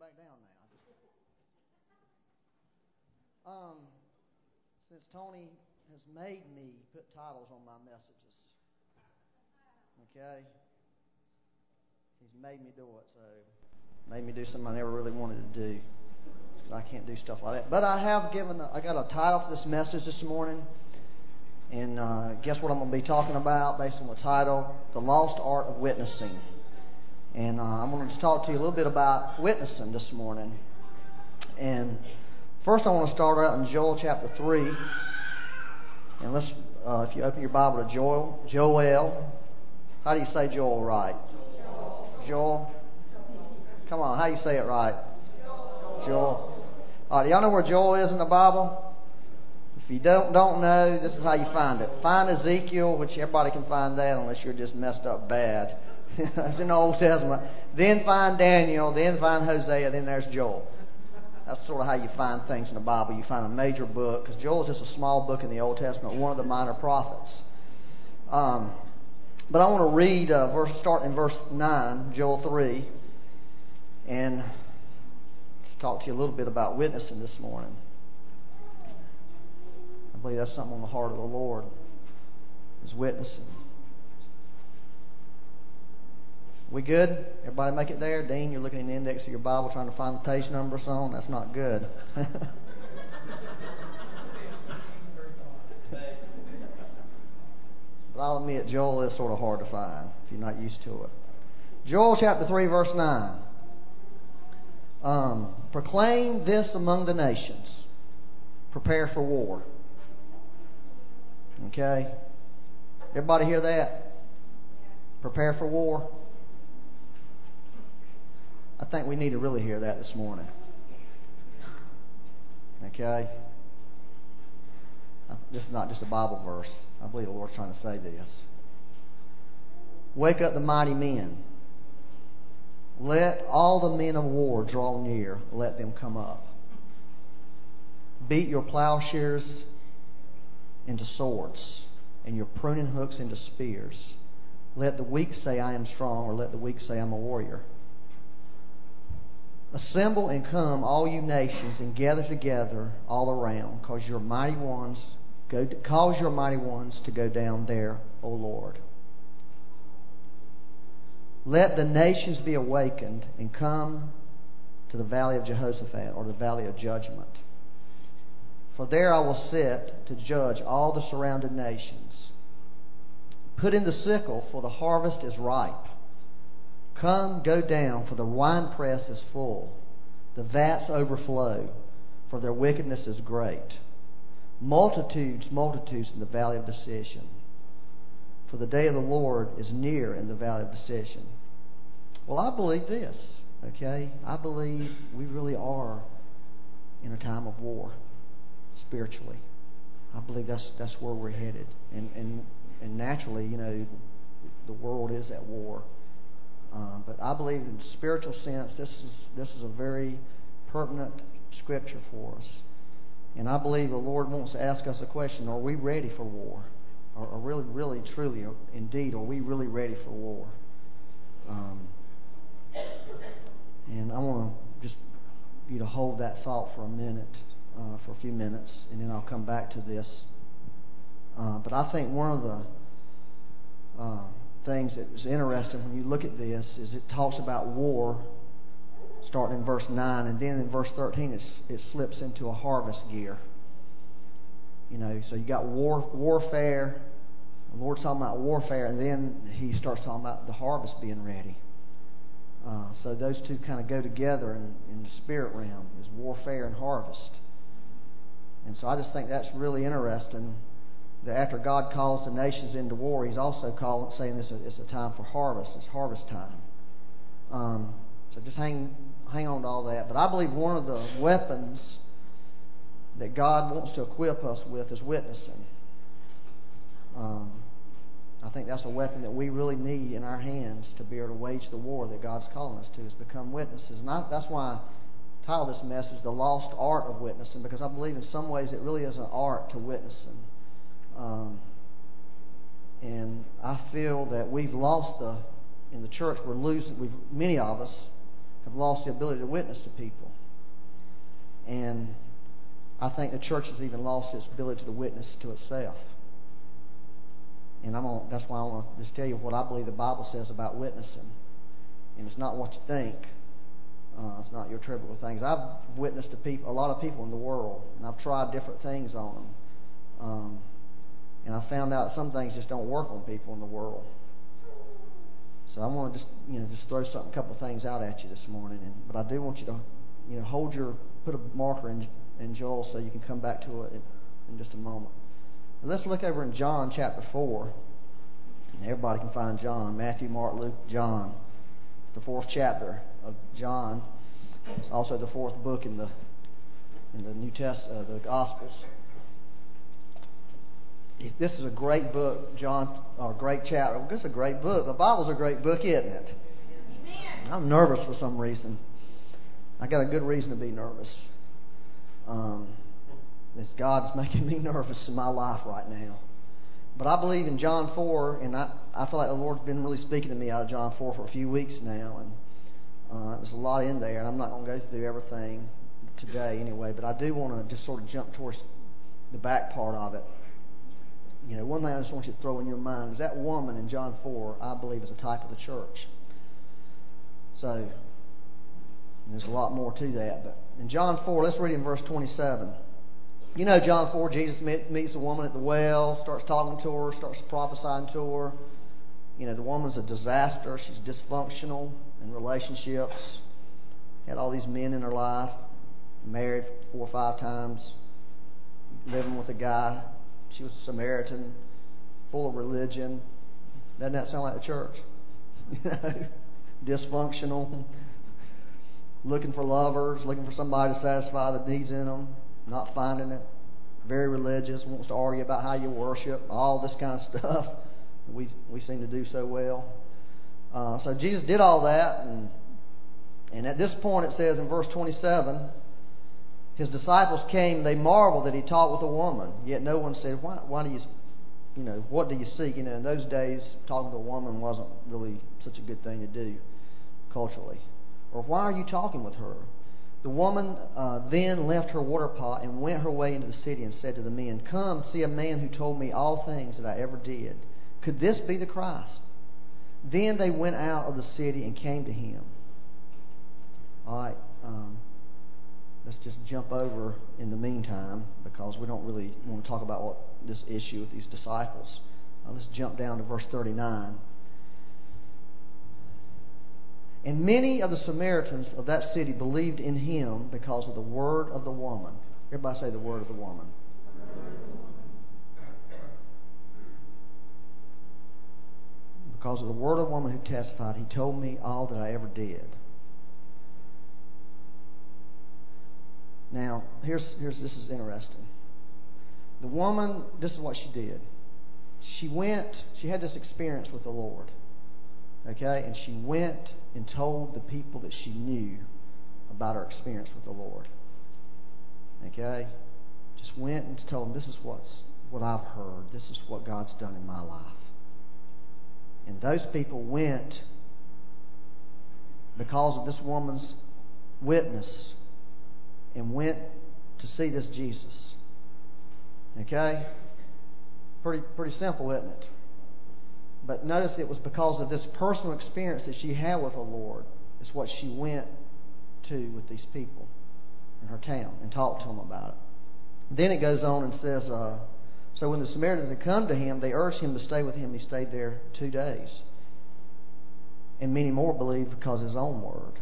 back down now. Um, since Tony has made me put titles on my messages, okay, he's made me do it. So made me do something I never really wanted to do. I can't do stuff like that. But I have given, a, I got a title for this message this morning. And uh, guess what I'm going to be talking about based on the title? The Lost Art of Witnessing. And uh, I'm going to talk to you a little bit about witnessing this morning. And first, I want to start out in Joel chapter 3. And let's, uh, if you open your Bible to Joel, Joel. How do you say Joel right? Joel. Joel. Come on, how do you say it right? Joel. Joel. All right, y'all know where Joel is in the Bible? If you don't don't know, this is how you find it. Find Ezekiel, which everybody can find that unless you're just messed up bad. It's in the Old Testament. Then find Daniel, then find Hosea, then there's Joel. That's sort of how you find things in the Bible. You find a major book, because Joel is just a small book in the Old Testament, one of the minor prophets. Um, but I want to read uh, verse, start in verse 9, Joel 3, and talk to you a little bit about witnessing this morning. I believe that's something on the heart of the Lord, is witnessing. We good? Everybody make it there? Dean, you're looking in the index of your Bible trying to find the page number or something? That's not good. but I'll admit, Joel is sort of hard to find if you're not used to it. Joel chapter 3, verse 9. Um, Proclaim this among the nations. Prepare for war. Okay? Everybody hear that? Prepare for war. I think we need to really hear that this morning. Okay? Uh, this is not just a Bible verse. I believe the Lord's trying to say this. Wake up the mighty men. Let all the men of war draw near. Let them come up. Beat your plowshares into swords and your pruning hooks into spears. Let the weak say, I am strong, or let the weak say, I'm a warrior. Assemble and come, all you nations, and gather together all around, cause your mighty ones go cause your mighty ones to go down there, O Lord. Let the nations be awakened and come to the valley of Jehoshaphat, or the valley of judgment. For there I will sit to judge all the surrounding nations. Put in the sickle, for the harvest is ripe. Come, go down, for the winepress is full. The vats overflow, for their wickedness is great. Multitudes, multitudes in the valley of decision. For the day of the Lord is near in the valley of decision. Well, I believe this, okay? I believe we really are in a time of war spiritually. I believe that's that's where we're headed. And and and naturally, you know, the world is at war. Um, but I believe in spiritual sense, this is this is a very pertinent scripture for us. And I believe the Lord wants to ask us a question: Are we ready for war? Or, or really, really, truly, or indeed, are we really ready for war? Um, and I want to just you to hold that thought for a minute, uh, for a few minutes, and then I'll come back to this. Uh, but I think one of the uh, things that was interesting when you look at this is it talks about war starting in verse 9, and then in verse 13 it slips into a harvest gear. You know, so you got war, warfare. The Lord's talking about warfare, and then he starts talking about the harvest being ready. Uh, so those two kind of go together in, in the spirit realm, is warfare and harvest. And so I just think that's really interesting that after God calls the nations into war, He's also calling, saying this is a time for harvest. It's harvest time. Um, so just hang hang on to all that. But I believe one of the weapons that God wants to equip us with is witnessing. Um, I think that's a weapon that we really need in our hands to be able to wage the war that God's calling us to, is become witnesses. And I, that's why I titled this message, The Lost Art of Witnessing, because I believe in some ways it really is an art to witnessing. Um, and I feel that we've lost the in the church. We're losing. We've many of us have lost the ability to witness to people. And I think the church has even lost its ability to witness to itself. And I'm that's why I want to just tell you what I believe the Bible says about witnessing. And it's not what you think. Uh, it's not your trivial things. I've witnessed to people, a lot of people in the world, and I've tried different things on them. Um, and I found out some things just don't work on people in the world. So I want to just you know just throw a couple things out at you this morning. And, but I do want you to you know hold your put a marker in, in Joel so you can come back to it in, in just a moment. But let's look over in John chapter four. Everybody can find John, Matthew, Mark, Luke, John. It's the fourth chapter of John. It's also the fourth book in the in the New Test, uh, the Gospels. This is a great book, John, or a great chapter. This is a great book. The Bible's a great book, isn't it? Amen. I'm nervous for some reason. I got a good reason to be nervous. Um, this God's making me nervous in my life right now. But I believe in John 4, and I, I feel like the Lord's been really speaking to me out of John 4 for a few weeks now. And uh, there's a lot in there, and I'm not going to go through everything today anyway, but I do want to just sort of jump towards the back part of it. You know, one thing I just want you to throw in your mind is that woman in John 4, I believe, is a type of the church. So, there's a lot more to that. But in John 4, let's read in verse 27. You know, John 4, Jesus meets a woman at the well, starts talking to her, starts prophesying to her. You know, the woman's a disaster. She's dysfunctional in relationships. Had all these men in her life, married four or five times, living with a guy. She was a Samaritan, full of religion. Doesn't that sound like the church? dysfunctional, looking for lovers, looking for somebody to satisfy the needs in them, not finding it. Very religious, wants to argue about how you worship, all this kind of stuff. We we seem to do so well. Uh, so Jesus did all that, and and at this point it says in verse 27, his disciples came. They marveled that he talked with a woman. Yet no one said, "Why? Why do you?" You know, what do you seek? You know, in those days, talking to a woman wasn't really such a good thing to do culturally. Or why are you talking with her? The woman uh, then left her water pot and went her way into the city and said to the men, Come, see a man who told me all things that I ever did. Could this be the Christ? Then they went out of the city and came to him. All right, um, let's just jump over in the meantime because we don't really want to talk about what this issue with these disciples. Uh, let's jump down to verse 39. And many of the Samaritans of that city believed in him because of the word of the woman. Everybody say the word of the woman. Because of the word of the woman who testified, he told me all that I ever did. Now, here's, here's this is interesting. The woman, this is what she did. She went, she had this experience with the Lord. Okay? And she went and told the people that she knew about her experience with the Lord. Okay? Just went and told them, this is what's, what I've heard. This is what God's done in my life. And those people went because of this woman's witness and went to see this Jesus. Okay? Pretty, pretty simple, isn't it? But notice it was because of this personal experience that she had with the Lord. It's what she went to with these people in her town and talked to them about it. Then it goes on and says, uh, So when the Samaritans had come to him, they urged him to stay with him. He stayed there two days. And many more believed because of his own word.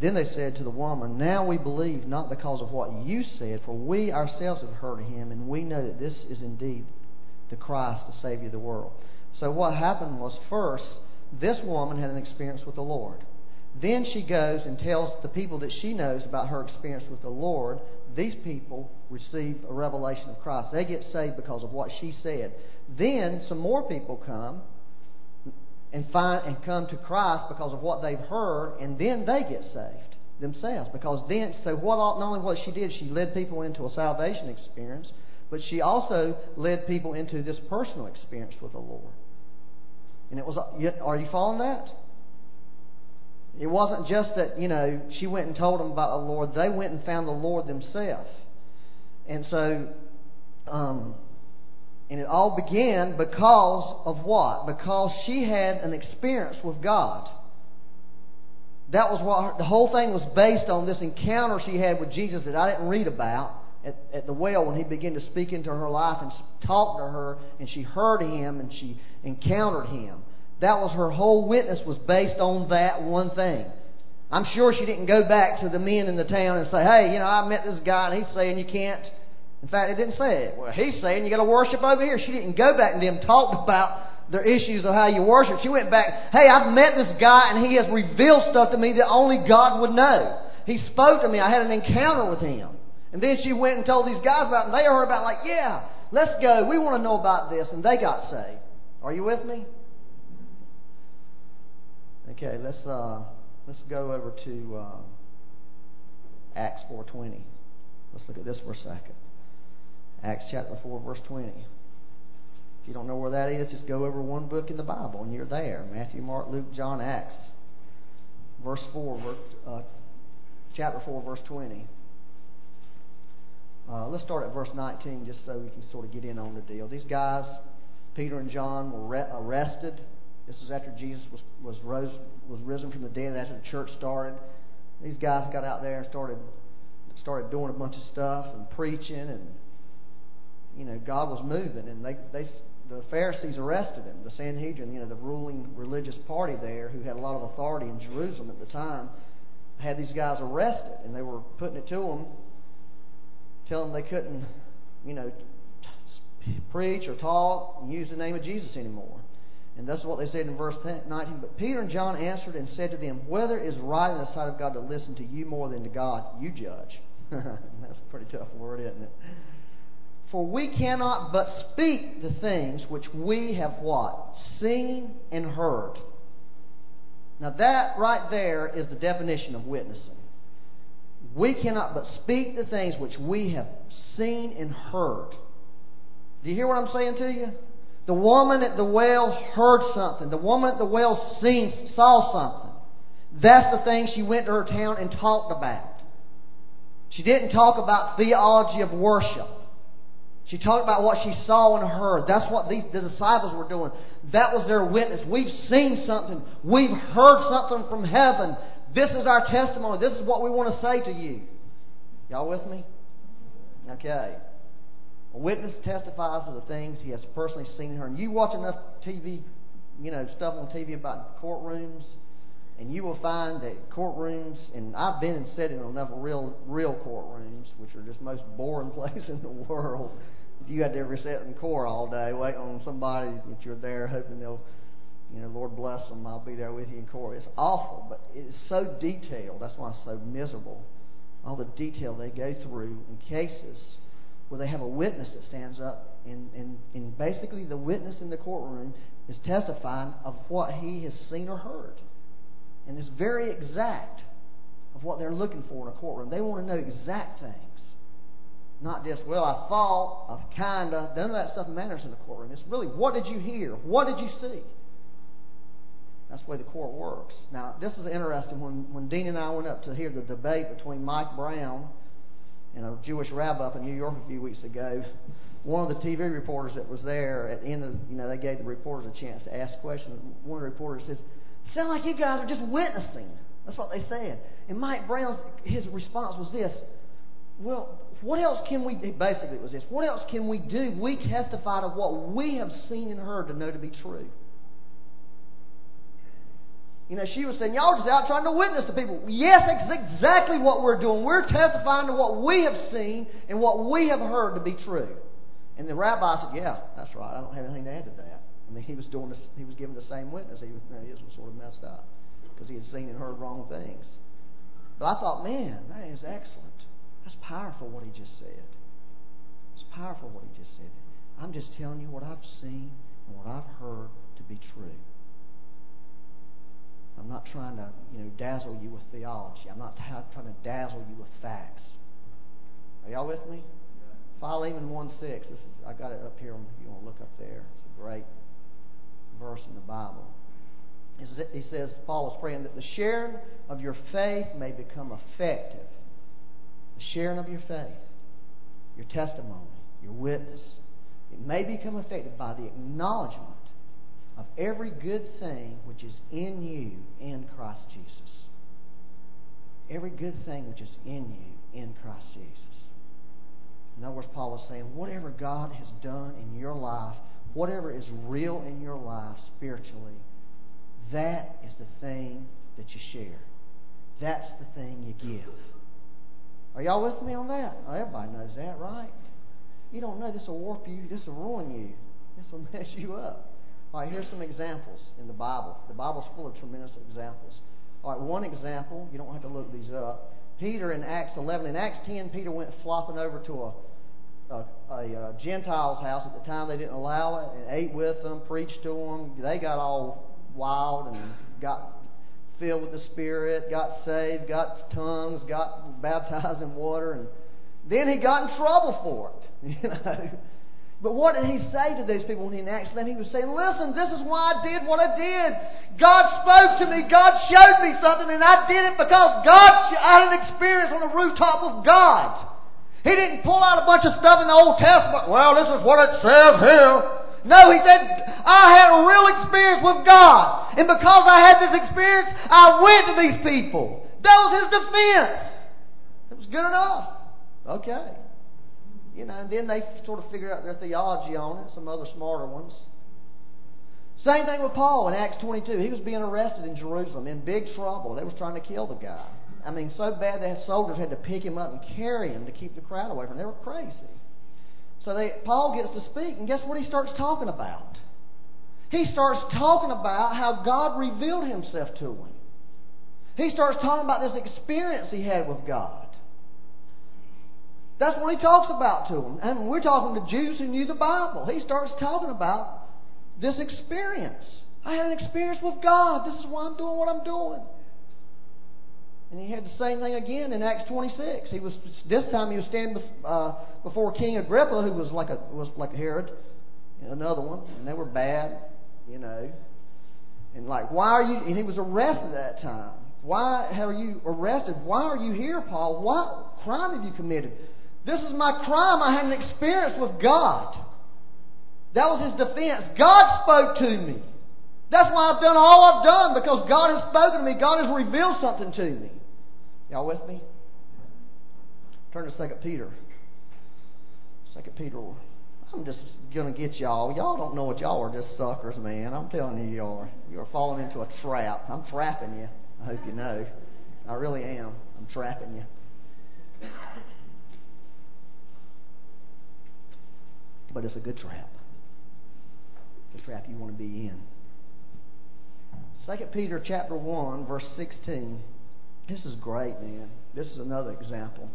Then they said to the woman, Now we believe not because of what you said, for we ourselves have heard him, and we know that this is indeed the Christ, the Savior of the world. So what happened was first, this woman had an experience with the Lord. Then she goes and tells the people that she knows about her experience with the Lord. These people receive a revelation of Christ. They get saved because of what she said. Then some more people come and find and come to Christ because of what they've heard, and then they get saved themselves. Because then, so what? Not only what she did, she led people into a salvation experience, but she also led people into this personal experience with the Lord. And it was, are you following that? It wasn't just that, you know, she went and told them about the Lord. They went and found the Lord themselves. And so, um, and it all began because of what? Because she had an experience with God. That was what her, the whole thing was based on this encounter she had with Jesus that I didn't read about at, at the well when he began to speak into her life and talk to her, and she heard him and she encountered him. That was her whole witness was based on that one thing. I'm sure she didn't go back to the men in the town and say, "Hey, you know, I met this guy and he's saying you can't." In fact, it didn't say it. Well, he's saying you got to worship over here. She didn't go back and them talk about their issues of how you worship. She went back, "Hey, I've met this guy and he has revealed stuff to me that only God would know. He spoke to me. I had an encounter with him." And then she went and told these guys about it, and they heard about it, like, "Yeah, let's go. We want to know about this." And they got saved. Are you with me? Okay, let's uh, let's go over to uh, Acts four twenty. Let's look at this for a second. Acts chapter four, verse twenty. If you don't know where that is, just go over one book in the Bible, and you're there. Matthew, Mark, Luke, John, Acts. Verse four, verse, uh, chapter four, verse twenty. Uh, let's start at verse 19 just so we can sort of get in on the deal. These guys, Peter and John, were re- arrested this was after Jesus was, was, rose, was risen from the dead, after the church started. These guys got out there and started, started doing a bunch of stuff and preaching, and you know God was moving. And they, they, the Pharisees arrested him. The Sanhedrin, you know, the ruling religious party there, who had a lot of authority in Jerusalem at the time, had these guys arrested, and they were putting it to them, telling them they couldn't, you know, preach or talk and use the name of Jesus anymore. And that's what they said in verse 19. But Peter and John answered and said to them, Whether it is right in the sight of God to listen to you more than to God, you judge. that's a pretty tough word, isn't it? For we cannot but speak the things which we have what? Seen and heard. Now that right there is the definition of witnessing. We cannot but speak the things which we have seen and heard. Do you hear what I'm saying to you? The woman at the well heard something. The woman at the well seen, saw something. That's the thing she went to her town and talked about. She didn't talk about theology of worship. She talked about what she saw and heard. That's what these, the disciples were doing. That was their witness. We've seen something. We've heard something from heaven. This is our testimony. This is what we want to say to you. Y'all with me? Okay. A witness testifies to the things he has personally seen her. And you watch enough TV, you know, stuff on TV about courtrooms, and you will find that courtrooms, and I've been and sat in enough real, real courtrooms, which are just most boring place in the world. If you had to ever sit in court all day waiting on somebody that you're there hoping they'll, you know, Lord bless them, I'll be there with you in court. It's awful, but it's so detailed. That's why it's so miserable. All the detail they go through in cases where they have a witness that stands up, and, and, and basically the witness in the courtroom is testifying of what he has seen or heard. And it's very exact of what they're looking for in a courtroom. They want to know exact things. Not just, well, I thought, I've kinda. None of that stuff matters in the courtroom. It's really, what did you hear? What did you see? That's the way the court works. Now, this is interesting. When, when Dean and I went up to hear the debate between Mike Brown and a Jewish rabbi up in New York a few weeks ago, one of the TV reporters that was there at the end of, you know, they gave the reporters a chance to ask questions. One of the reporters says, "Sound like you guys are just witnessing." That's what they said. And Mike Brown's his response was this: "Well, what else can we? do? Basically, it was this: What else can we do? We testify to what we have seen and heard to know to be true." You know, she was saying, Y'all just out trying to witness to people. Yes, that's exactly what we're doing. We're testifying to what we have seen and what we have heard to be true. And the rabbi said, Yeah, that's right. I don't have anything to add to that. I mean, he was doing this, he was giving the same witness. He know, his was sort of messed up because he had seen and heard wrong things. But I thought, man, that is excellent. That's powerful what he just said. It's powerful what he just said. I'm just telling you what I've seen and what I've heard to be true. I'm not trying to, you know, dazzle you with theology. I'm not trying to dazzle you with facts. Are y'all with me? Philemon 1 6. This is, I got it up here if you want to look up there. It's a great verse in the Bible. He says, Paul is praying that the sharing of your faith may become effective. The sharing of your faith, your testimony, your witness, it may become affected by the acknowledgement of every good thing which is in you in Christ Jesus. Every good thing which is in you in Christ Jesus. In other words, Paul is saying, whatever God has done in your life, whatever is real in your life spiritually, that is the thing that you share. That's the thing you give. Are y'all with me on that? Oh, everybody knows that, right? You don't know this will warp you, this will ruin you, this will mess you up. All right, here's some examples in the Bible. The Bible's full of tremendous examples. All right, one example, you don't have to look these up. Peter in Acts 11. In Acts 10, Peter went flopping over to a a, a, a Gentile's house at the time. They didn't allow it, and ate with them, preached to them. They got all wild and got filled with the Spirit, got saved, got tongues, got baptized in water, and then he got in trouble for it. You know. But what did he say to these people when he announced? He was saying, Listen, this is why I did what I did. God spoke to me. God showed me something, and I did it because God, I had an experience on the rooftop of God. He didn't pull out a bunch of stuff in the Old Testament. Well, this is what it says here. No, he said, I had a real experience with God. And because I had this experience, I went to these people. That was his defense. It was good enough. Okay. You know, and then they sort of figured out their theology on it, some other smarter ones. Same thing with Paul in Acts 22. He was being arrested in Jerusalem in big trouble. They was trying to kill the guy. I mean, so bad that soldiers had to pick him up and carry him to keep the crowd away from him. They were crazy. So they, Paul gets to speak, and guess what he starts talking about? He starts talking about how God revealed himself to him. He starts talking about this experience he had with God. That's what he talks about to them. And we're talking to Jews who knew the Bible. He starts talking about this experience. I had an experience with God. This is why I'm doing what I'm doing. And he had the same thing again in Acts 26. He was this time he was standing uh, before King Agrippa, who was like a was like Herod, another one, and they were bad, you know. And like, why are you? And he was arrested at that time. Why are you arrested? Why are you here, Paul? What crime have you committed? This is my crime. I had an experience with God. That was his defense. God spoke to me. That's why I've done all I've done because God has spoken to me. God has revealed something to me. Y'all with me? Turn to Second Peter. Second Peter. I'm just gonna get y'all. Y'all don't know what y'all are just suckers, man. I'm telling you, you are. You are falling into a trap. I'm trapping you. I hope you know. I really am. I'm trapping you. But it's a good trap. It's a trap you want to be in. Second Peter chapter one, verse sixteen. This is great, man. This is another example.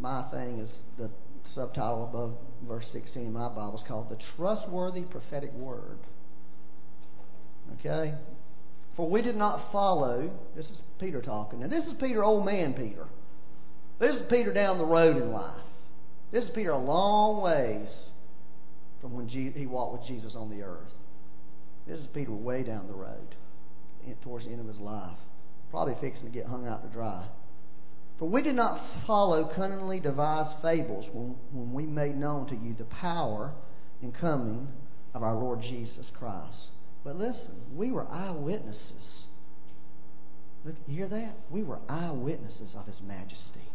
My thing is the subtitle above verse 16 in my Bible is called The Trustworthy Prophetic Word. Okay? For we did not follow, this is Peter talking. Now, this is Peter, old man Peter. This is Peter down the road in life. This is Peter a long ways from when he walked with Jesus on the earth. This is Peter way down the road, towards the end of his life probably fixing to get hung out to dry. For we did not follow cunningly devised fables when, when we made known to you the power and coming of our Lord Jesus Christ. But listen, we were eyewitnesses. Look, you hear that? We were eyewitnesses of His majesty.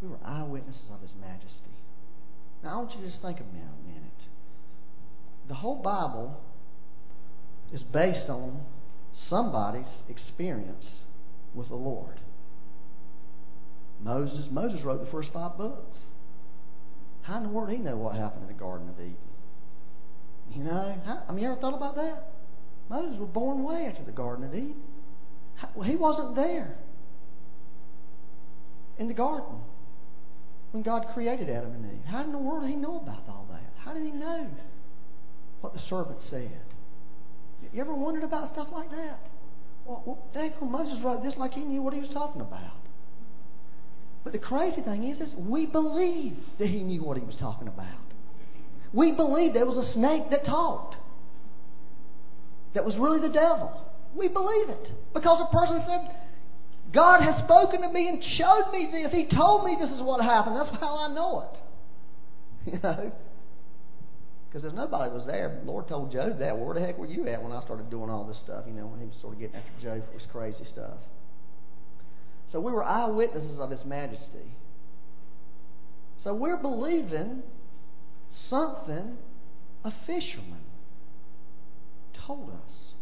We were eyewitnesses of His majesty. Now, I want you to just think a minute. The whole Bible is based on somebody's experience with the Lord. Moses, Moses wrote the first five books. How in the world did he know what happened in the Garden of Eden? You know, how, I mean, you ever thought about that? Moses was born way after the Garden of Eden. How, well, he wasn't there in the garden when God created Adam and Eve. How in the world did he know about all that? How did he know what the serpent said? You ever wondered about stuff like that? Well, well Moses wrote this like he knew what he was talking about. But the crazy thing is, is we believe that he knew what he was talking about. We believe there was a snake that talked. that was really the devil. We believe it. Because a person said, God has spoken to me and showed me this. He told me this is what happened. That's how I know it. You know? Because there's nobody was there. The Lord told Job that. Where the heck were you at when I started doing all this stuff? You know, when he was sort of getting after Job for his crazy stuff. So we were eyewitnesses of His majesty. So we're believing something a fisherman told us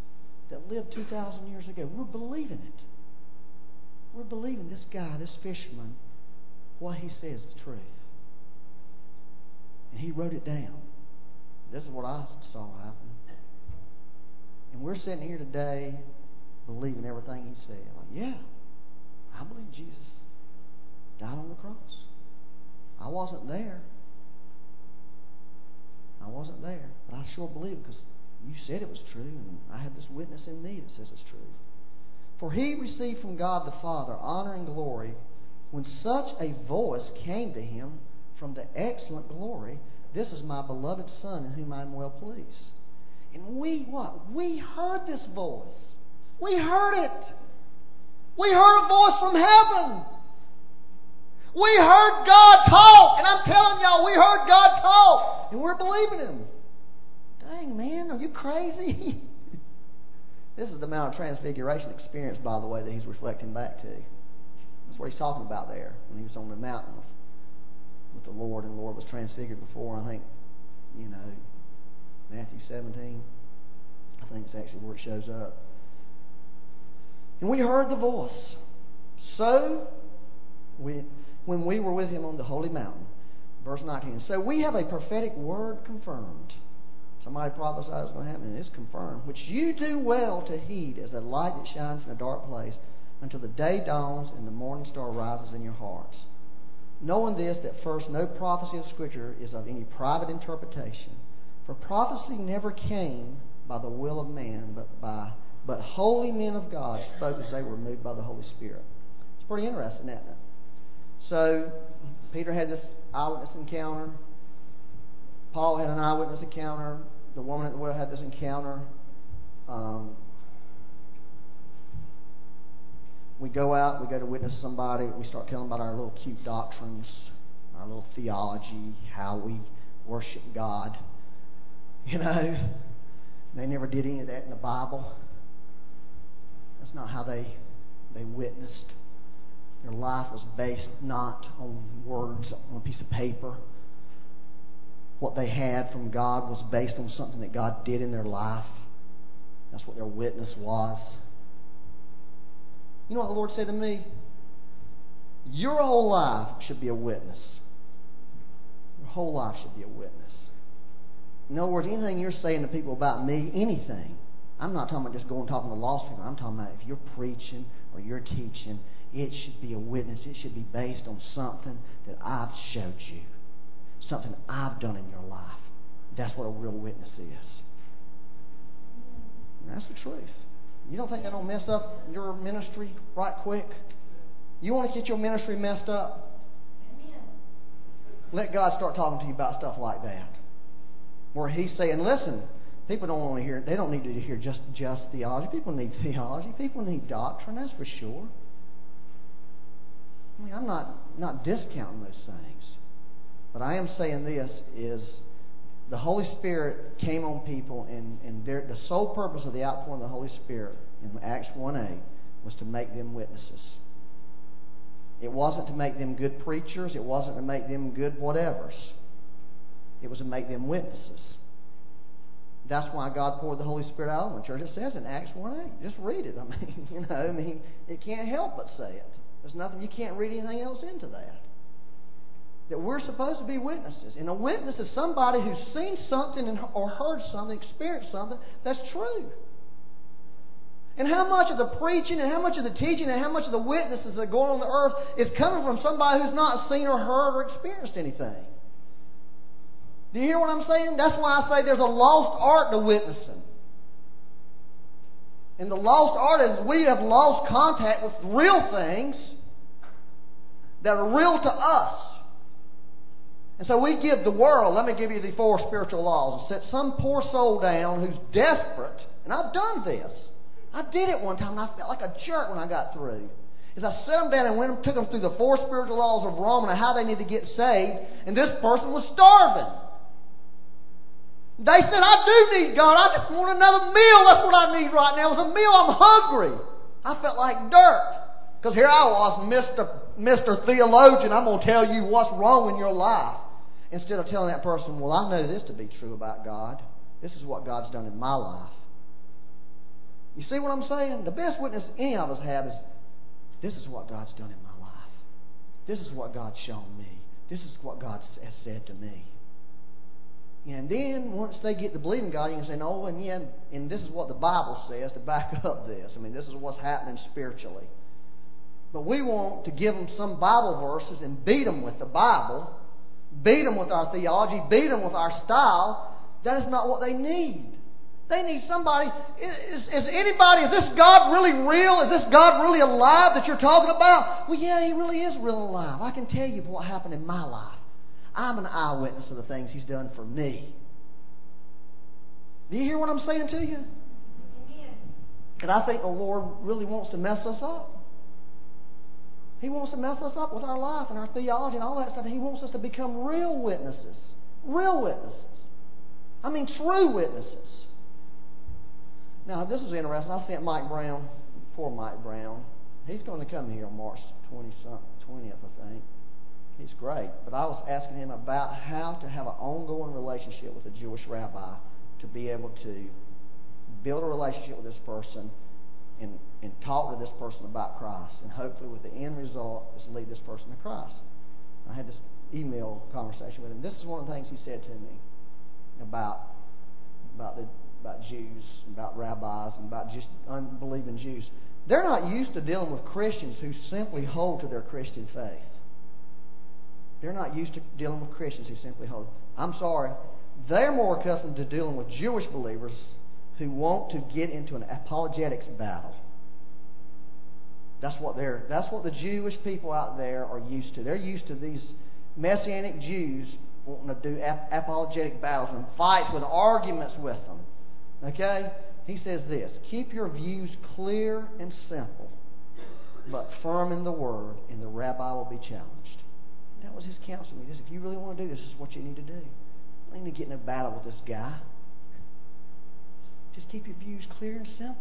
that lived 2,000 years ago. We're believing it. We're believing this guy, this fisherman, what he says is truth. And he wrote it down. This is what I saw happen. And we're sitting here today believing everything he said. Like, yeah, I believe Jesus died on the cross. I wasn't there. I wasn't there. But I sure believe because you said it was true, and I have this witness in me that says it's true. For he received from God the Father honor and glory when such a voice came to him from the excellent glory This is my beloved Son in whom I am well pleased. And we, what? We heard this voice. We heard it. We heard a voice from heaven. We heard God talk. And I'm telling y'all, we heard God talk. And we're believing Him. Dang, man, are you crazy? this is the Mount of Transfiguration experience, by the way, that he's reflecting back to. That's what he's talking about there when he was on the mountain with, the Lord, and the Lord was transfigured before, I think, you know, Matthew 17. I think it's actually where it shows up. And we heard the voice. So, we, when we were with him on the holy mountain, verse 19. So we have a prophetic word confirmed Somebody prophesied it's going to happen, and it's confirmed. Which you do well to heed as a light that shines in a dark place until the day dawns and the morning star rises in your hearts. Knowing this, that first, no prophecy of Scripture is of any private interpretation. For prophecy never came by the will of man, but by but holy men of God spoke as they were moved by the Holy Spirit. It's pretty interesting, isn't it? So Peter had this eyewitness encounter. Paul had an eyewitness encounter. The woman at the well had this encounter. Um, we go out, we go to witness somebody, we start telling about our little cute doctrines, our little theology, how we worship God. You know, they never did any of that in the Bible. That's not how they they witnessed. Their life was based not on words on a piece of paper what they had from God was based on something that God did in their life. That's what their witness was. You know what the Lord said to me? Your whole life should be a witness. Your whole life should be a witness. In other words, anything you're saying to people about me, anything, I'm not talking about just going talking to lost people. I'm talking about if you're preaching or you're teaching, it should be a witness. It should be based on something that I've showed you something I've done in your life. That's what a real witness is. And that's the truth. You don't think that'll mess up your ministry right quick? You want to get your ministry messed up? Let God start talking to you about stuff like that. Where He's saying, listen, people don't want to hear, they don't need to hear just, just theology. People need theology. People need doctrine, that's for sure. I mean, I'm not, not discounting those things. But I am saying this is the Holy Spirit came on people, and, and their, the sole purpose of the outpouring of the Holy Spirit in Acts 1 8 was to make them witnesses. It wasn't to make them good preachers, it wasn't to make them good whatevers. It was to make them witnesses. That's why God poured the Holy Spirit out on the church. It says in Acts 1 8. Just read it. I mean, you know, I mean, it can't help but say it. There's nothing, you can't read anything else into that that we're supposed to be witnesses. And a witness is somebody who's seen something or heard something, experienced something that's true. And how much of the preaching and how much of the teaching and how much of the witnesses that go on the earth is coming from somebody who's not seen or heard or experienced anything? Do you hear what I'm saying? That's why I say there's a lost art to witnessing. And the lost art is we have lost contact with real things that are real to us. And so we give the world, let me give you the four spiritual laws, and set some poor soul down who's desperate And I've done this. I did it one time, and I felt like a jerk when I got through. Is I set them down and went and took them through the four spiritual laws of Rome and how they need to get saved, and this person was starving. They said, I do need God. I just want another meal. That's what I need right now. It's a meal. I'm hungry. I felt like dirt. Because here I was, Mr. Mr. Theologian. I'm going to tell you what's wrong in your life. Instead of telling that person, well, I know this to be true about God. This is what God's done in my life. You see what I'm saying? The best witness any of us have is this is what God's done in my life. This is what God's shown me. This is what God has said to me. And then once they get to believing God, you can say, no, and yeah, and this is what the Bible says to back up this. I mean, this is what's happening spiritually. But we want to give them some Bible verses and beat them with the Bible, beat them with our theology, beat them with our style. That is not what they need. They need somebody. Is, is anybody, is this God really real? Is this God really alive that you're talking about? Well, yeah, He really is real alive. I can tell you what happened in my life. I'm an eyewitness of the things He's done for me. Do you hear what I'm saying to you? And I think the Lord really wants to mess us up. He wants to mess us up with our life and our theology and all that stuff. He wants us to become real witnesses. Real witnesses. I mean, true witnesses. Now, this is interesting. I sent Mike Brown, poor Mike Brown. He's going to come here on March 20 20th, I think. He's great. But I was asking him about how to have an ongoing relationship with a Jewish rabbi to be able to build a relationship with this person and, and talk to this person about Christ. And hopefully, with the end result, is lead this person to Christ. I had this email conversation with him. This is one of the things he said to me about about the about Jews, about rabbis, and about just unbelieving Jews. They're not used to dealing with Christians who simply hold to their Christian faith. They're not used to dealing with Christians who simply hold. I'm sorry. They're more accustomed to dealing with Jewish believers who want to get into an apologetics battle. That's what they're that's what the Jewish people out there are used to. They're used to these messianic Jews wanting to do ap- apologetic battles and fights with arguments with them. Okay? He says this Keep your views clear and simple, but firm in the word, and the rabbi will be challenged. That was his counsel to me. Just if you really want to do this, this is what you need to do. You need to get in a battle with this guy. Just keep your views clear and simple.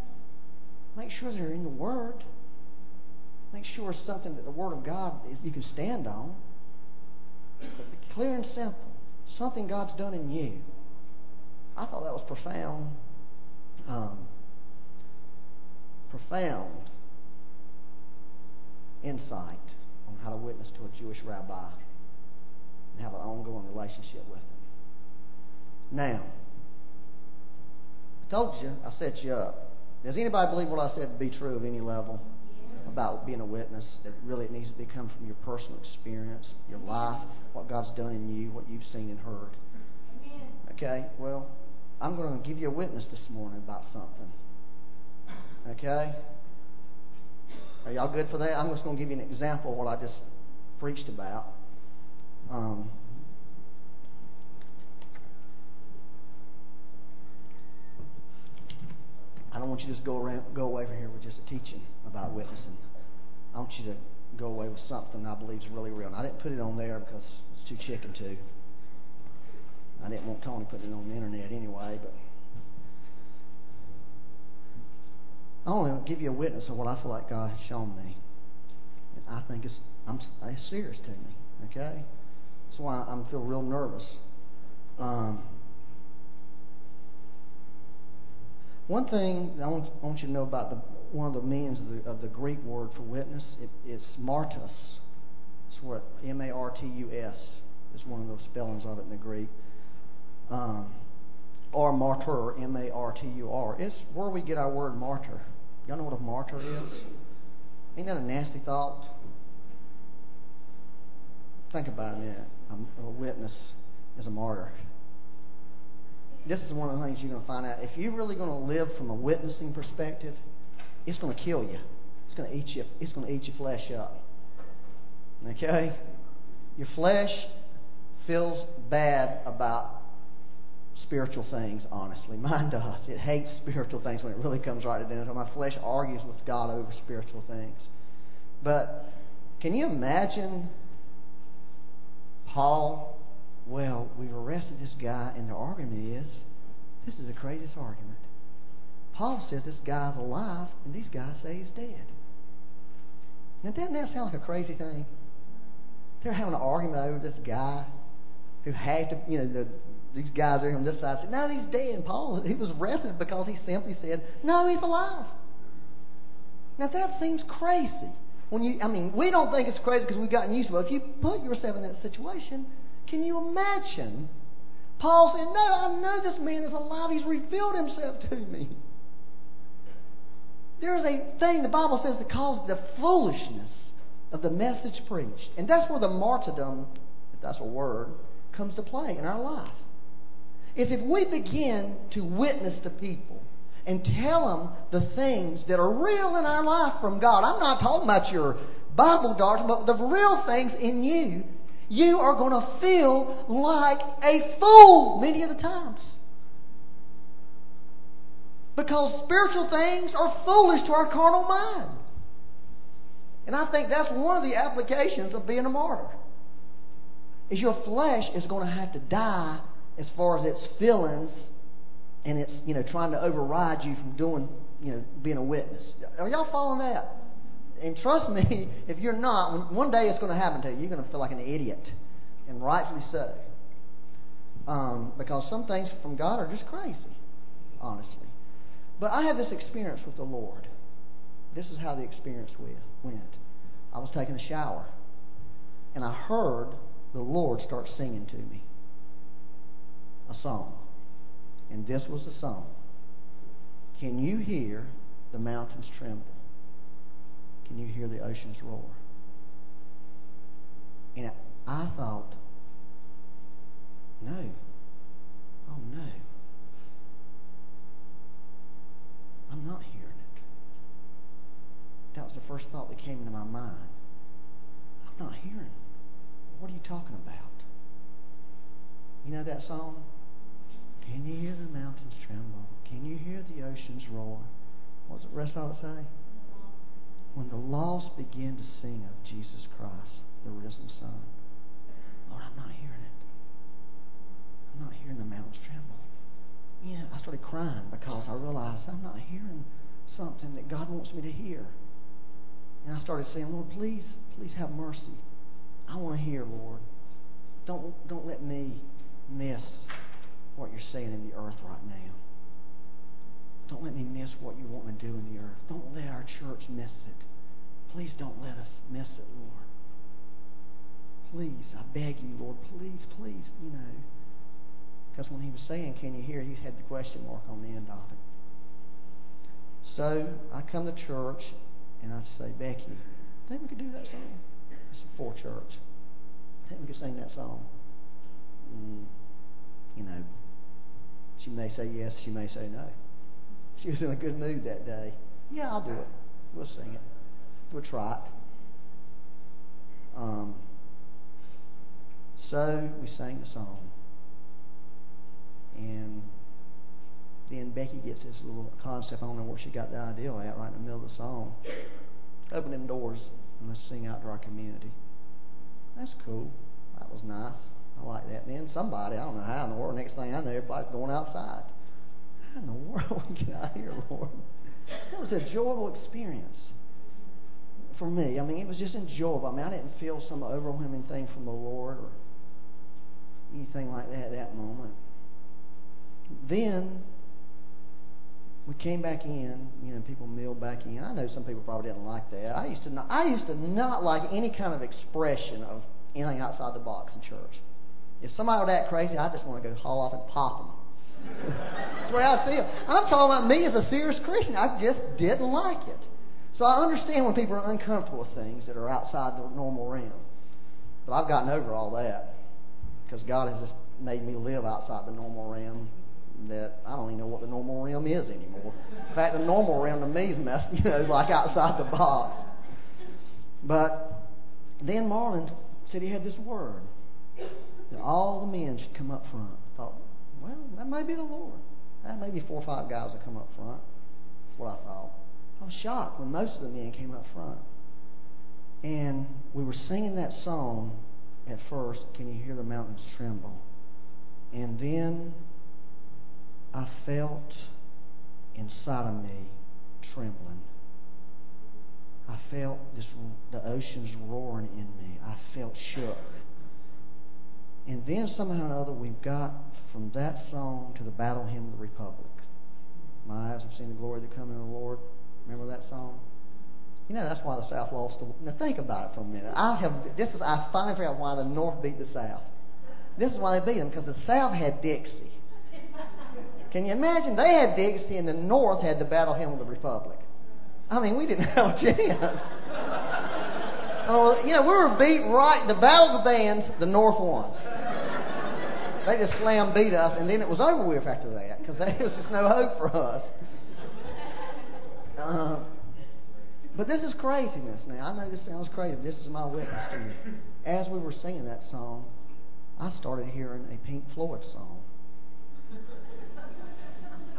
Make sure they're in the Word. Make sure it's something that the Word of God is, you can stand on. But clear and simple. Something God's done in you. I thought that was profound um, profound insight on how to witness to a Jewish rabbi and have an ongoing relationship with him. Now, told you, I set you up. Does anybody believe what I said to be true of any level about being a witness? That really it needs to come from your personal experience, your life, what God's done in you, what you've seen and heard. Okay, well, I'm going to give you a witness this morning about something. Okay? Are y'all good for that? I'm just going to give you an example of what I just preached about. Um, I don't want you to just go around, go away from here with just a teaching about witnessing. I want you to go away with something I believe is really real. And I didn't put it on there because it's too chicken to. I didn't want Tony putting it on the internet anyway, but I want to give you a witness of what I feel like God has shown me. And I think it's I'm it's serious to me. Okay, that's why I'm feel real nervous. Um, one thing I want, you to know about one of the meanings of the, Greek word for witness, it, it's martus. It's what M A R T U S is one of those spellings of it in the Greek um, or martyr, M A R T U R. It's where we get our word martyr. Y'all know what a martyr is? Ain't that a nasty thought? Think about it a witness is a martyr. This is one of the things you're going to find out. If you're really going to live from a witnessing perspective, it's going to kill you. It's going to eat you. It's going to eat your flesh up. Okay, your flesh feels bad about spiritual things, honestly. Mine does. It hates spiritual things when it really comes right down to it. My flesh argues with God over spiritual things. But can you imagine Paul? Well, we've arrested this guy, and the argument is this is the craziest argument. Paul says this guy's alive, and these guys say he's dead. Now, doesn't that sound like a crazy thing? They're having an argument over this guy who had to, you know, the, these guys are on this side said, No, he's dead. And Paul, he was arrested because he simply said, No, he's alive. Now, that seems crazy. When you, I mean, we don't think it's crazy because we've gotten used to it. If you put yourself in that situation, can you imagine? Paul said, No, I know this man is alive. He's revealed himself to me. There is a thing the Bible says that calls the foolishness of the message preached. And that's where the martyrdom, if that's a word, comes to play in our life. Is if we begin to witness to people and tell them the things that are real in our life from God. I'm not talking about your Bible doctrine, but the real things in you. You are going to feel like a fool many of the times. Because spiritual things are foolish to our carnal mind. And I think that's one of the applications of being a martyr. Is your flesh is going to have to die as far as its feelings and it's you know trying to override you from doing you know being a witness. Are y'all following that? And trust me, if you're not, one day it's going to happen to you. You're going to feel like an idiot, and rightfully so. Um, because some things from God are just crazy, honestly. But I had this experience with the Lord. This is how the experience went. I was taking a shower, and I heard the Lord start singing to me a song. And this was the song Can you hear the mountains tremble? Can you hear the oceans roar? And I thought, no. Oh, no. I'm not hearing it. That was the first thought that came into my mind. I'm not hearing. What are you talking about? You know that song? Can you hear the mountains tremble? Can you hear the oceans roar? What's the rest of it say? When the lost begin to sing of Jesus Christ, the risen Son. Lord, I'm not hearing it. I'm not hearing the mountains tremble. You know, I started crying because I realized I'm not hearing something that God wants me to hear. And I started saying, Lord, please, please have mercy. I want to hear, Lord. Don't, don't let me miss what you're saying in the earth right now. Don't let me miss what you want to do in the earth. Miss it. Please don't let us miss it, Lord. Please, I beg you, Lord, please, please, you know. Because when he was saying, Can you hear? he had the question mark on the end of it. So I come to church and I say, Becky, think we could do that song? It's for church. think we could sing that song. Mm, you know, she may say yes, she may say no. She was in a good mood that day. Yeah, I'll do it. We'll sing it. We'll try it. Um, so we sang the song. And then Becky gets this little concept. I don't know where she got the idea at right in the middle of the song. Opening doors and let's sing out to our community. That's cool. That was nice. I like that. Then somebody, I don't know how in the world, next thing I know, everybody's going outside. How in the world we get out here, Lord? That was a joyful experience for me. I mean, it was just enjoyable. I mean, I didn't feel some overwhelming thing from the Lord or anything like that at that moment. Then we came back in, you know, people milled back in. I know some people probably didn't like that. I used to not, I used to not like any kind of expression of anything outside the box in church. If somebody would act crazy, I just want to go haul off and pop them. That's the way I feel. I'm talking about me as a serious Christian. I just didn't like it. So I understand when people are uncomfortable with things that are outside the normal realm. But I've gotten over all that because God has just made me live outside the normal realm that I don't even know what the normal realm is anymore. In fact, the normal realm to me is mess, you know, like outside the box. But then Marlin said he had this word that all the men should come up front. Well, that may be the Lord. That may be four or five guys that come up front. That's what I thought. I was shocked when most of the men came up front. And we were singing that song at first, Can You Hear the Mountains Tremble? And then I felt inside of me trembling. I felt this, the oceans roaring in me. I felt shook. And then somehow or other, we've got from that song to the battle hymn of the Republic. My eyes have seen the glory of the coming of the Lord. Remember that song? You know, that's why the South lost. The, now think about it for a minute. I have this is I finally figured out why the North beat the South. This is why they beat them because the South had Dixie. Can you imagine? They had Dixie, and the North had the battle hymn of the Republic. I mean, we didn't have a chance. oh, you know, we were beat right. The battle of the bands, the North won. They just slam beat us, and then it was over with after that because there was just no hope for us. Uh, but this is craziness now. I know this sounds crazy, but this is my witness to you. As we were singing that song, I started hearing a Pink Floyd song.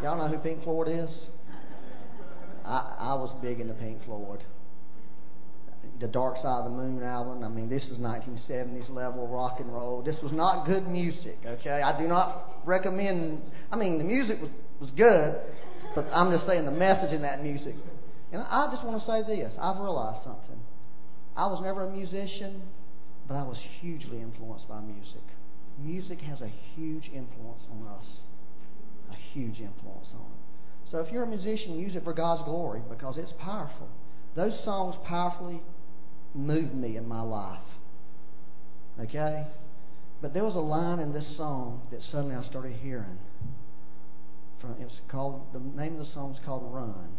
Y'all know who Pink Floyd is? I, I was big into Pink Floyd. The Dark Side of the Moon album. I mean, this is 1970s level rock and roll. This was not good music, okay? I do not recommend. I mean, the music was, was good, but I'm just saying the message in that music. And I just want to say this I've realized something. I was never a musician, but I was hugely influenced by music. Music has a huge influence on us, a huge influence on it. So if you're a musician, use it for God's glory because it's powerful. Those songs powerfully moved me in my life. Okay? But there was a line in this song that suddenly I started hearing. From, it was called the name of the song is called Run.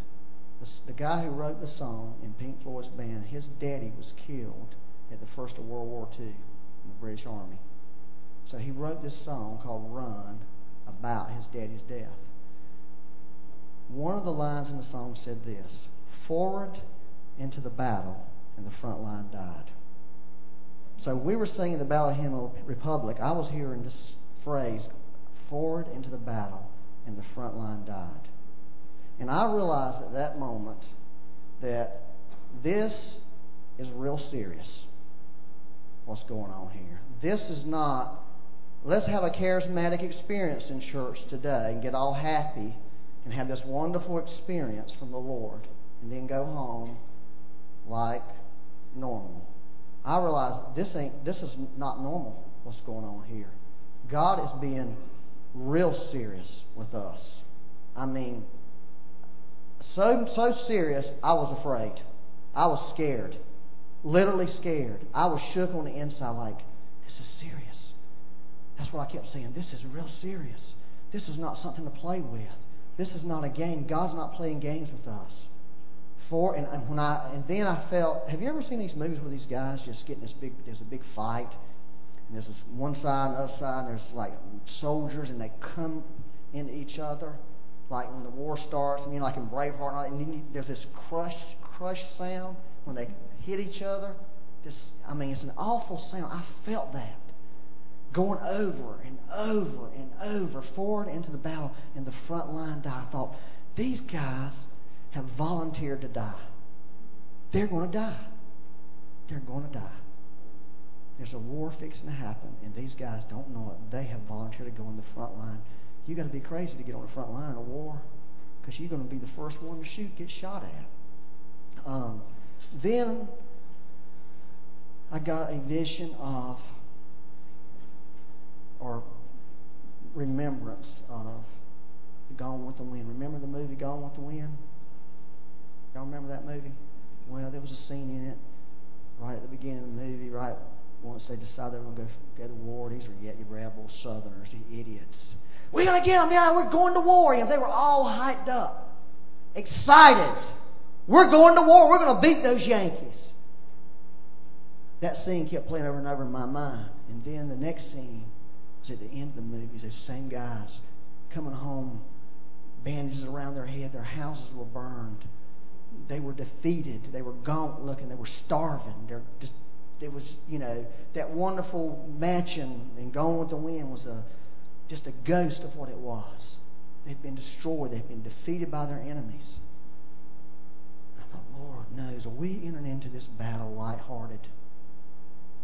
The, the guy who wrote the song in Pink Floyd's band, his daddy was killed at the first of World War II in the British Army. So he wrote this song called Run about his daddy's death. One of the lines in the song said this Forward into the battle, and the front line died. So we were singing the Battle Hymn of the Republic. I was hearing this phrase, forward into the battle, and the front line died. And I realized at that moment that this is real serious, what's going on here. This is not, let's have a charismatic experience in church today and get all happy and have this wonderful experience from the Lord and then go home like normal. I realize this ain't this is not normal what's going on here. God is being real serious with us. I mean so so serious I was afraid. I was scared. Literally scared. I was shook on the inside like, this is serious. That's what I kept saying. This is real serious. This is not something to play with. This is not a game. God's not playing games with us. For and, and when I and then I felt. Have you ever seen these movies where these guys just getting this big? There's a big fight, and there's this one side and the other side. And there's like soldiers, and they come into each other, like when the war starts. I mean, like in Braveheart, and then there's this crush, crush sound when they hit each other. This, I mean, it's an awful sound. I felt that going over and over and over forward into the battle, and the front line died. I thought these guys have volunteered to die. They're going to die. They're going to die. There's a war fixing to happen, and these guys don't know it. They have volunteered to go in the front line. You've got to be crazy to get on the front line in a war, because you're going to be the first one to shoot, get shot at. Um, then I got a vision of, or remembrance of, Gone with the Wind. Remember the movie Gone with the Wind? Y'all remember that movie? Well, there was a scene in it right at the beginning of the movie, right once they decided they were going to go, go to war. These were yet rebel Southerners, the idiots. We're going to get them now. We're going to war. And they were all hyped up, excited. We're going to war. We're going to beat those Yankees. That scene kept playing over and over in my mind. And then the next scene was at the end of the movie. Those same guys coming home, bandages around their head. Their houses were burned they were defeated. They were gaunt looking. They were starving. They're just, it was, you know, that wonderful mansion and Gone with the Wind was a just a ghost of what it was. They'd been destroyed, they'd been defeated by their enemies. I thought, Lord knows, are we entering into this battle lighthearted?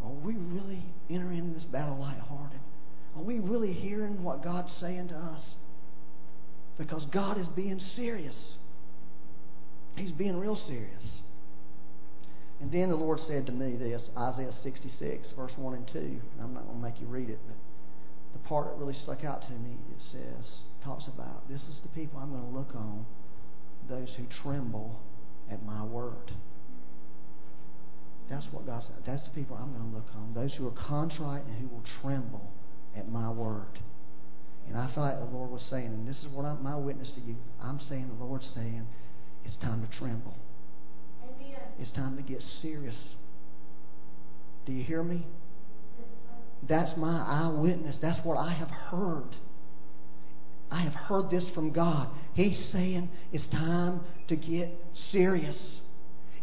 Are we really entering into this battle lighthearted? Are we really hearing what God's saying to us? Because God is being serious. He's being real serious. And then the Lord said to me this Isaiah 66, verse 1 and 2. And I'm not going to make you read it, but the part that really stuck out to me, it says, talks about this is the people I'm going to look on, those who tremble at my word. That's what God said. That's the people I'm going to look on. Those who are contrite and who will tremble at my word. And I feel like the Lord was saying, and this is what I'm, my witness to you. I'm saying the Lord's saying, it's time to tremble. Amen. It's time to get serious. Do you hear me? That's my eyewitness. That's what I have heard. I have heard this from God. He's saying it's time to get serious.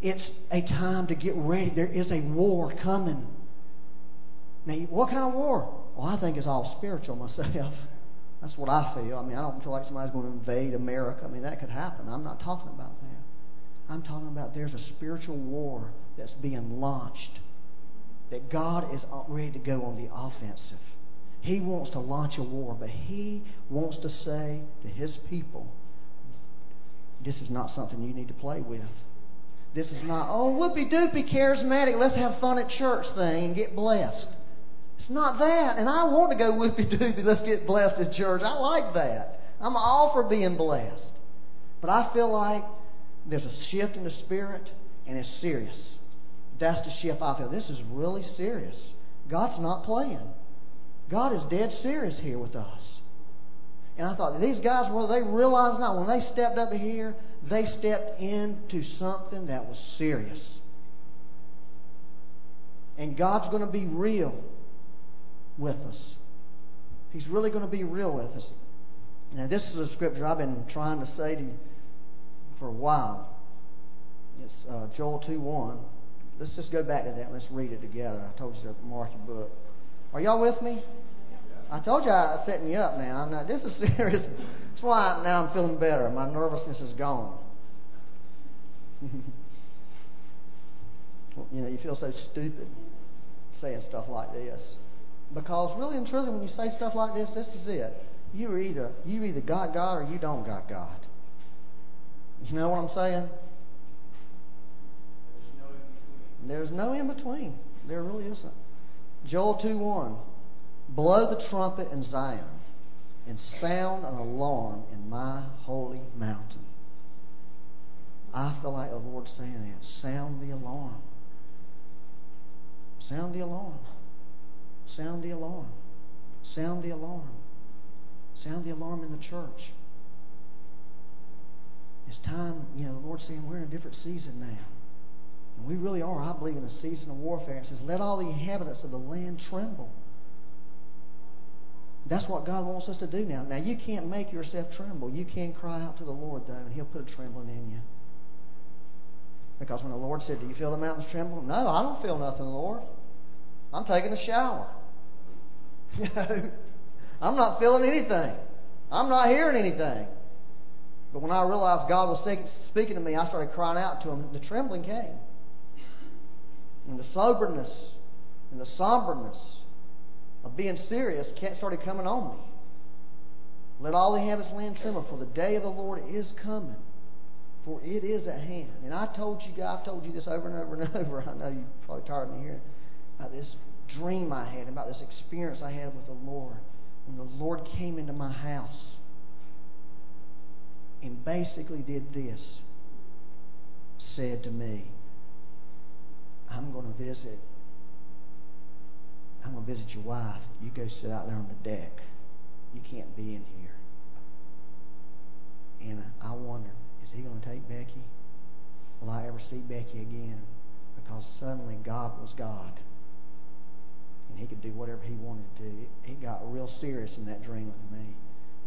It's a time to get ready. There is a war coming. Now, what kind of war? Well, I think it's all spiritual myself. That's what I feel. I mean, I don't feel like somebody's going to invade America. I mean, that could happen. I'm not talking about. I'm talking about there's a spiritual war that's being launched. That God is ready to go on the offensive. He wants to launch a war, but He wants to say to His people, this is not something you need to play with. This is not, oh, whoopie doopie charismatic, let's have fun at church thing and get blessed. It's not that. And I want to go whoopie doopie, let's get blessed at church. I like that. I'm all for being blessed. But I feel like there's a shift in the spirit, and it's serious. That's the shift I feel. This is really serious. God's not playing. God is dead serious here with us. And I thought, these guys, whether they realize not, when they stepped up here, they stepped into something that was serious. And God's going to be real with us. He's really going to be real with us. Now, this is a scripture I've been trying to say to you for a while. It's uh, Joel 2 1. Let's just go back to that. Let's read it together. I told you to mark your book. Are y'all with me? I told you I was setting you up now. now this is serious. That's why now I'm feeling better. My nervousness is gone. you know, you feel so stupid saying stuff like this. Because really and truly, when you say stuff like this, this is it. You either you either got God or you don't got God. You know what I'm saying? There's no in between. There really isn't. Joel 2 1. Blow the trumpet in Zion and sound an alarm in my holy mountain. I feel like the Lord's saying that. Sound the alarm. Sound the alarm. Sound the alarm. Sound the alarm. Sound the alarm in the church. It's time, you know, the Lord's saying we're in a different season now. And we really are, I believe, in a season of warfare. It says, Let all the inhabitants of the land tremble. That's what God wants us to do now. Now, you can't make yourself tremble. You can cry out to the Lord, though, and He'll put a trembling in you. Because when the Lord said, Do you feel the mountains tremble? No, I don't feel nothing, Lord. I'm taking a shower. I'm not feeling anything. I'm not hearing anything. But when I realized God was speaking to me, I started crying out to Him. The trembling came. And the soberness and the somberness of being serious started coming on me. Let all the heavens land tremble, for the day of the Lord is coming, for it is at hand. And I told you, I've told you this over and over and over. I know you're probably tired of me hearing about this dream I had, about this experience I had with the Lord when the Lord came into my house and basically did this said to me, I'm going to visit. I'm going to visit your wife. You go sit out there on the deck. You can't be in here. And I wondered, is he going to take Becky? Will I ever see Becky again? Because suddenly God was God and he could do whatever he wanted to do. It, got real serious in that dream with me.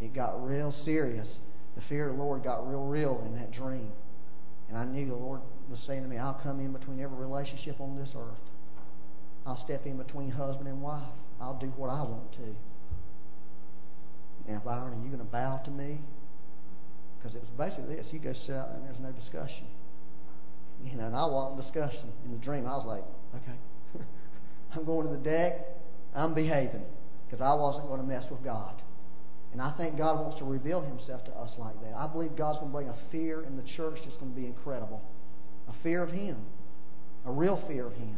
It got real serious. The fear of the Lord got real real in that dream. And I knew the Lord was saying to me, I'll come in between every relationship on this earth. I'll step in between husband and wife. I'll do what I want to. Now, Byron, are you going to bow to me? Because it was basically this. You go sit out and there's no discussion. You know, and I wasn't discussing. In the dream, I was like, okay. I'm going to the deck. I'm behaving. Because I wasn't going to mess with God. And I think God wants to reveal Himself to us like that. I believe God's going to bring a fear in the church that's going to be incredible. A fear of Him. A real fear of Him.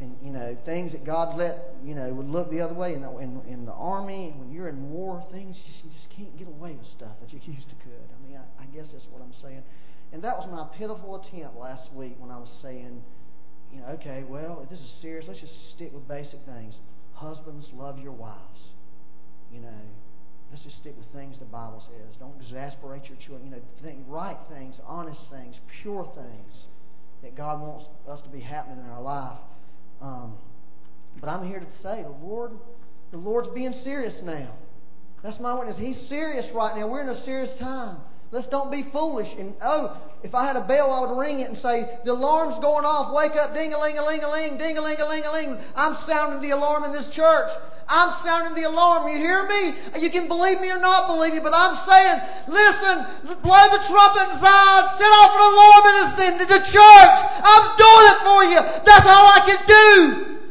And, you know, things that God let, you know, would look the other way. In the, in, in the army, when you're in war, things, you just can't get away with stuff that you used to could. I mean, I, I guess that's what I'm saying. And that was my pitiful attempt last week when I was saying, you know, okay, well, if this is serious, let's just stick with basic things. Husbands, love your wives. You know, let's just stick with things the Bible says. Don't exasperate your children. You know, think right things, honest things, pure things that God wants us to be happening in our life. Um, but I'm here to say the Lord, the Lord's being serious now. That's my witness. He's serious right now. We're in a serious time. Let's don't be foolish. And oh, if I had a bell, I would ring it and say, "The alarm's going off. Wake up! Ding a ling a ling a ling! Ding a ling a ling a ling!" I'm sounding the alarm in this church. I'm sounding the alarm. You hear me? You can believe me or not believe me, but I'm saying, listen, blow the trumpet in Zion, set off an alarm in the, the church. I'm doing it for you. That's all I can do.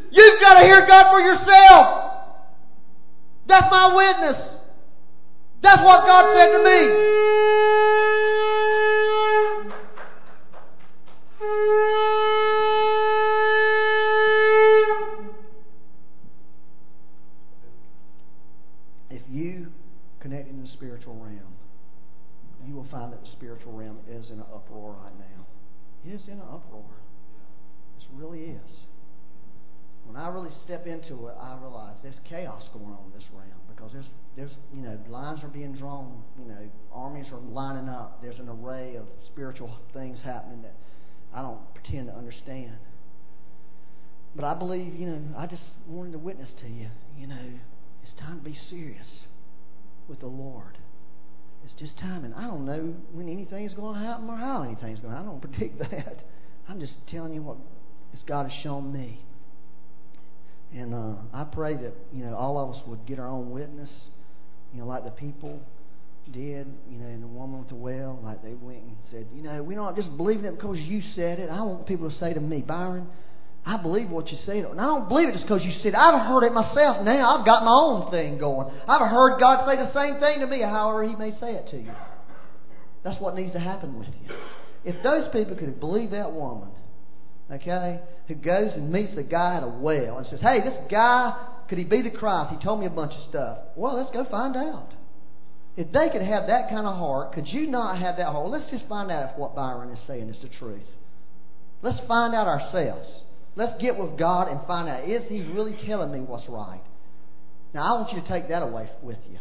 You've got to hear God for yourself. That's my witness. That's what God said to me. Is in an uproar right now. It is in an uproar. It really is. When I really step into it, I realize there's chaos going on this realm because there's, there's, you know, lines are being drawn. You know, armies are lining up. There's an array of spiritual things happening that I don't pretend to understand. But I believe, you know, I just wanted to witness to you. You know, it's time to be serious with the Lord. It's just time, and I don't know when anything's going to happen or how anything's going to. Happen. I don't predict that. I'm just telling you what God has shown me. And uh, I pray that you know all of us would get our own witness, you know, like the people did, you know, and the woman with the well, like they went and said, you know, we're not just believing it because you said it. I want people to say to me, Byron, I believe what you said. And I don't believe it just because you said it. I've heard it myself now. I've got my own thing going. I've heard God say the same thing to me, however He may say it to you. That's what needs to happen with you. If those people could believe that woman, okay, who goes and meets the guy at a well and says, Hey, this guy, could he be the Christ? He told me a bunch of stuff. Well, let's go find out. If they could have that kind of heart, could you not have that heart? Well, let's just find out if what Byron is saying is the truth. Let's find out ourselves. Let's get with God and find out is He really telling me what's right? Now, I want you to take that away with you.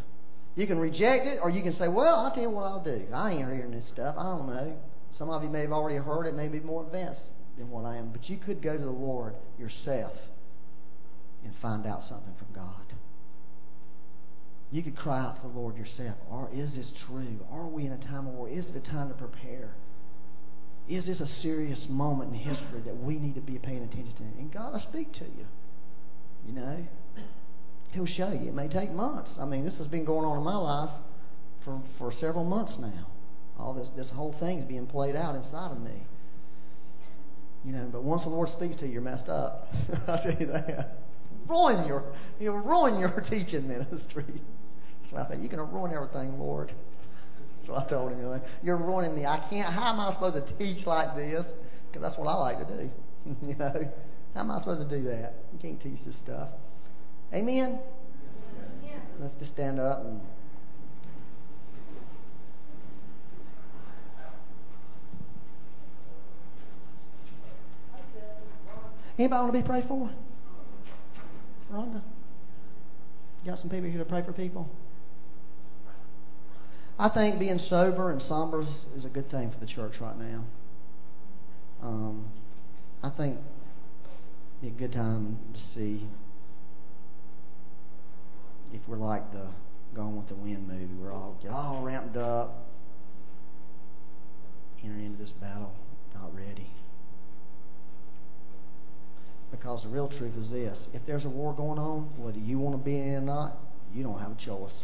You can reject it, or you can say, Well, I'll tell you what I'll do. I ain't hearing this stuff. I don't know. Some of you may have already heard it, maybe more advanced than what I am. But you could go to the Lord yourself and find out something from God. You could cry out to the Lord yourself. Or is this true? Are we in a time of war? Is it a time to prepare? Is this a serious moment in history that we need to be paying attention to? And God will speak to you. You know, He'll show you. It may take months. I mean, this has been going on in my life for, for several months now. All this this whole thing's being played out inside of me. You know, but once the Lord speaks to you, you're messed up. I'll tell you that. Ruin your you'll ruin your teaching ministry. So I thought, you're going to ruin everything, Lord. So I told him, you're ruining me. I can't. How am I supposed to teach like this? Because that's what I like to do. you know, how am I supposed to do that? You can't teach this stuff. Amen. Yeah. Let's just stand up and. Anybody want to be prayed for? Rhonda? You got some people here to pray for people? I think being sober and somber is a good thing for the church right now. Um, I think it'd be a good time to see if we're like the Gone with the Wind movie. We're all all ramped up, entering into this battle, not ready. Because the real truth is this: if there's a war going on, whether you want to be in or not, you don't have a choice.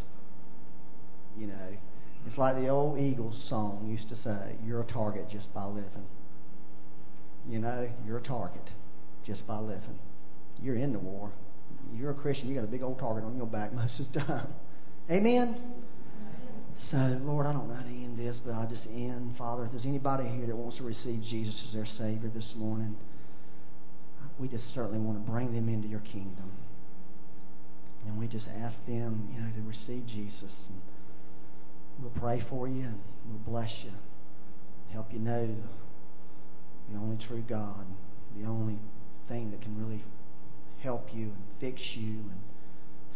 You know, it's like the old Eagles song used to say, "You're a target just by living." You know, you're a target just by living. You're in the war. You're a Christian. You got a big old target on your back most of the time. Amen. So, Lord, I don't know how to end this, but I'll just end. Father, if there's anybody here that wants to receive Jesus as their Savior this morning, we just certainly want to bring them into your kingdom. And we just ask them, you know, to receive Jesus. And we'll pray for you and we'll bless you. Help you know the only true God, the only thing that can really help you and fix you and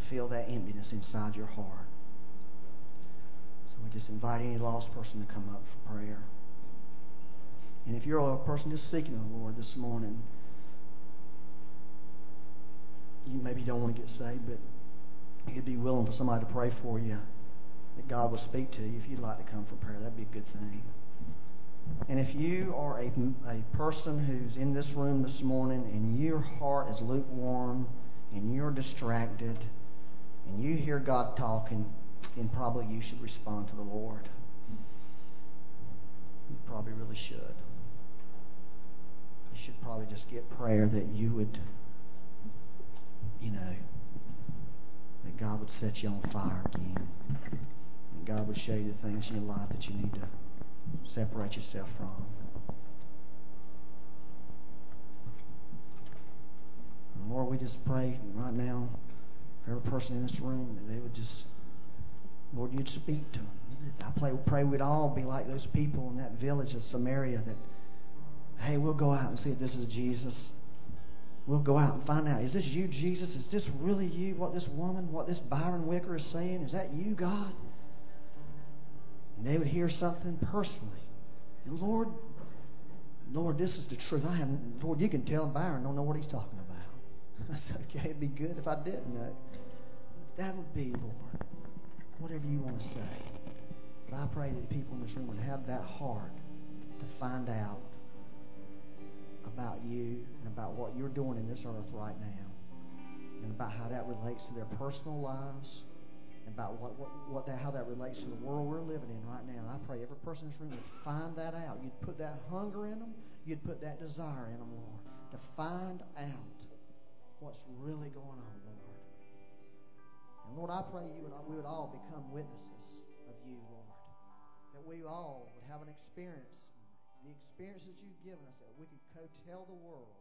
fill that emptiness inside your heart. So we just invite any lost person to come up for prayer. And if you're a person just seeking the Lord this morning, you maybe don't want to get saved, but you'd be willing for somebody to pray for you, that God will speak to you if you'd like to come for prayer. That'd be a good thing. And if you are a, a person who's in this room this morning and your heart is lukewarm and you're distracted and you hear God talking, then probably you should respond to the Lord. You probably really should. You should probably just get prayer that you would, you know, that God would set you on fire again. And God would show you the things in your life that you need to separate yourself from. Lord, we just pray right now for every person in this room that they would just, Lord, you'd speak to them. I pray, pray we'd all be like those people in that village of Samaria that, hey, we'll go out and see if this is Jesus. We'll go out and find out, is this you, Jesus? Is this really you? What this woman, what this Byron Wicker is saying? Is that you, God? And they would hear something personally. And Lord, Lord, this is the truth. I haven't, Lord, you can tell Byron don't know what he's talking about. I said, okay, it'd be good if I didn't know. That would be, Lord, whatever you want to say. But I pray that people in this room would have that heart to find out about you and about what you're doing in this earth right now and about how that relates to their personal lives and about what, what, what that, how that relates to the world we're living in right now. I pray every person in this room would find that out. You'd put that hunger in them. You'd put that desire in them, Lord, to find out what's really going on, Lord. And Lord, I pray you would, we would all become witnesses of you, Lord. That we all would have an experience, the experiences you've given us, that we could go tell the world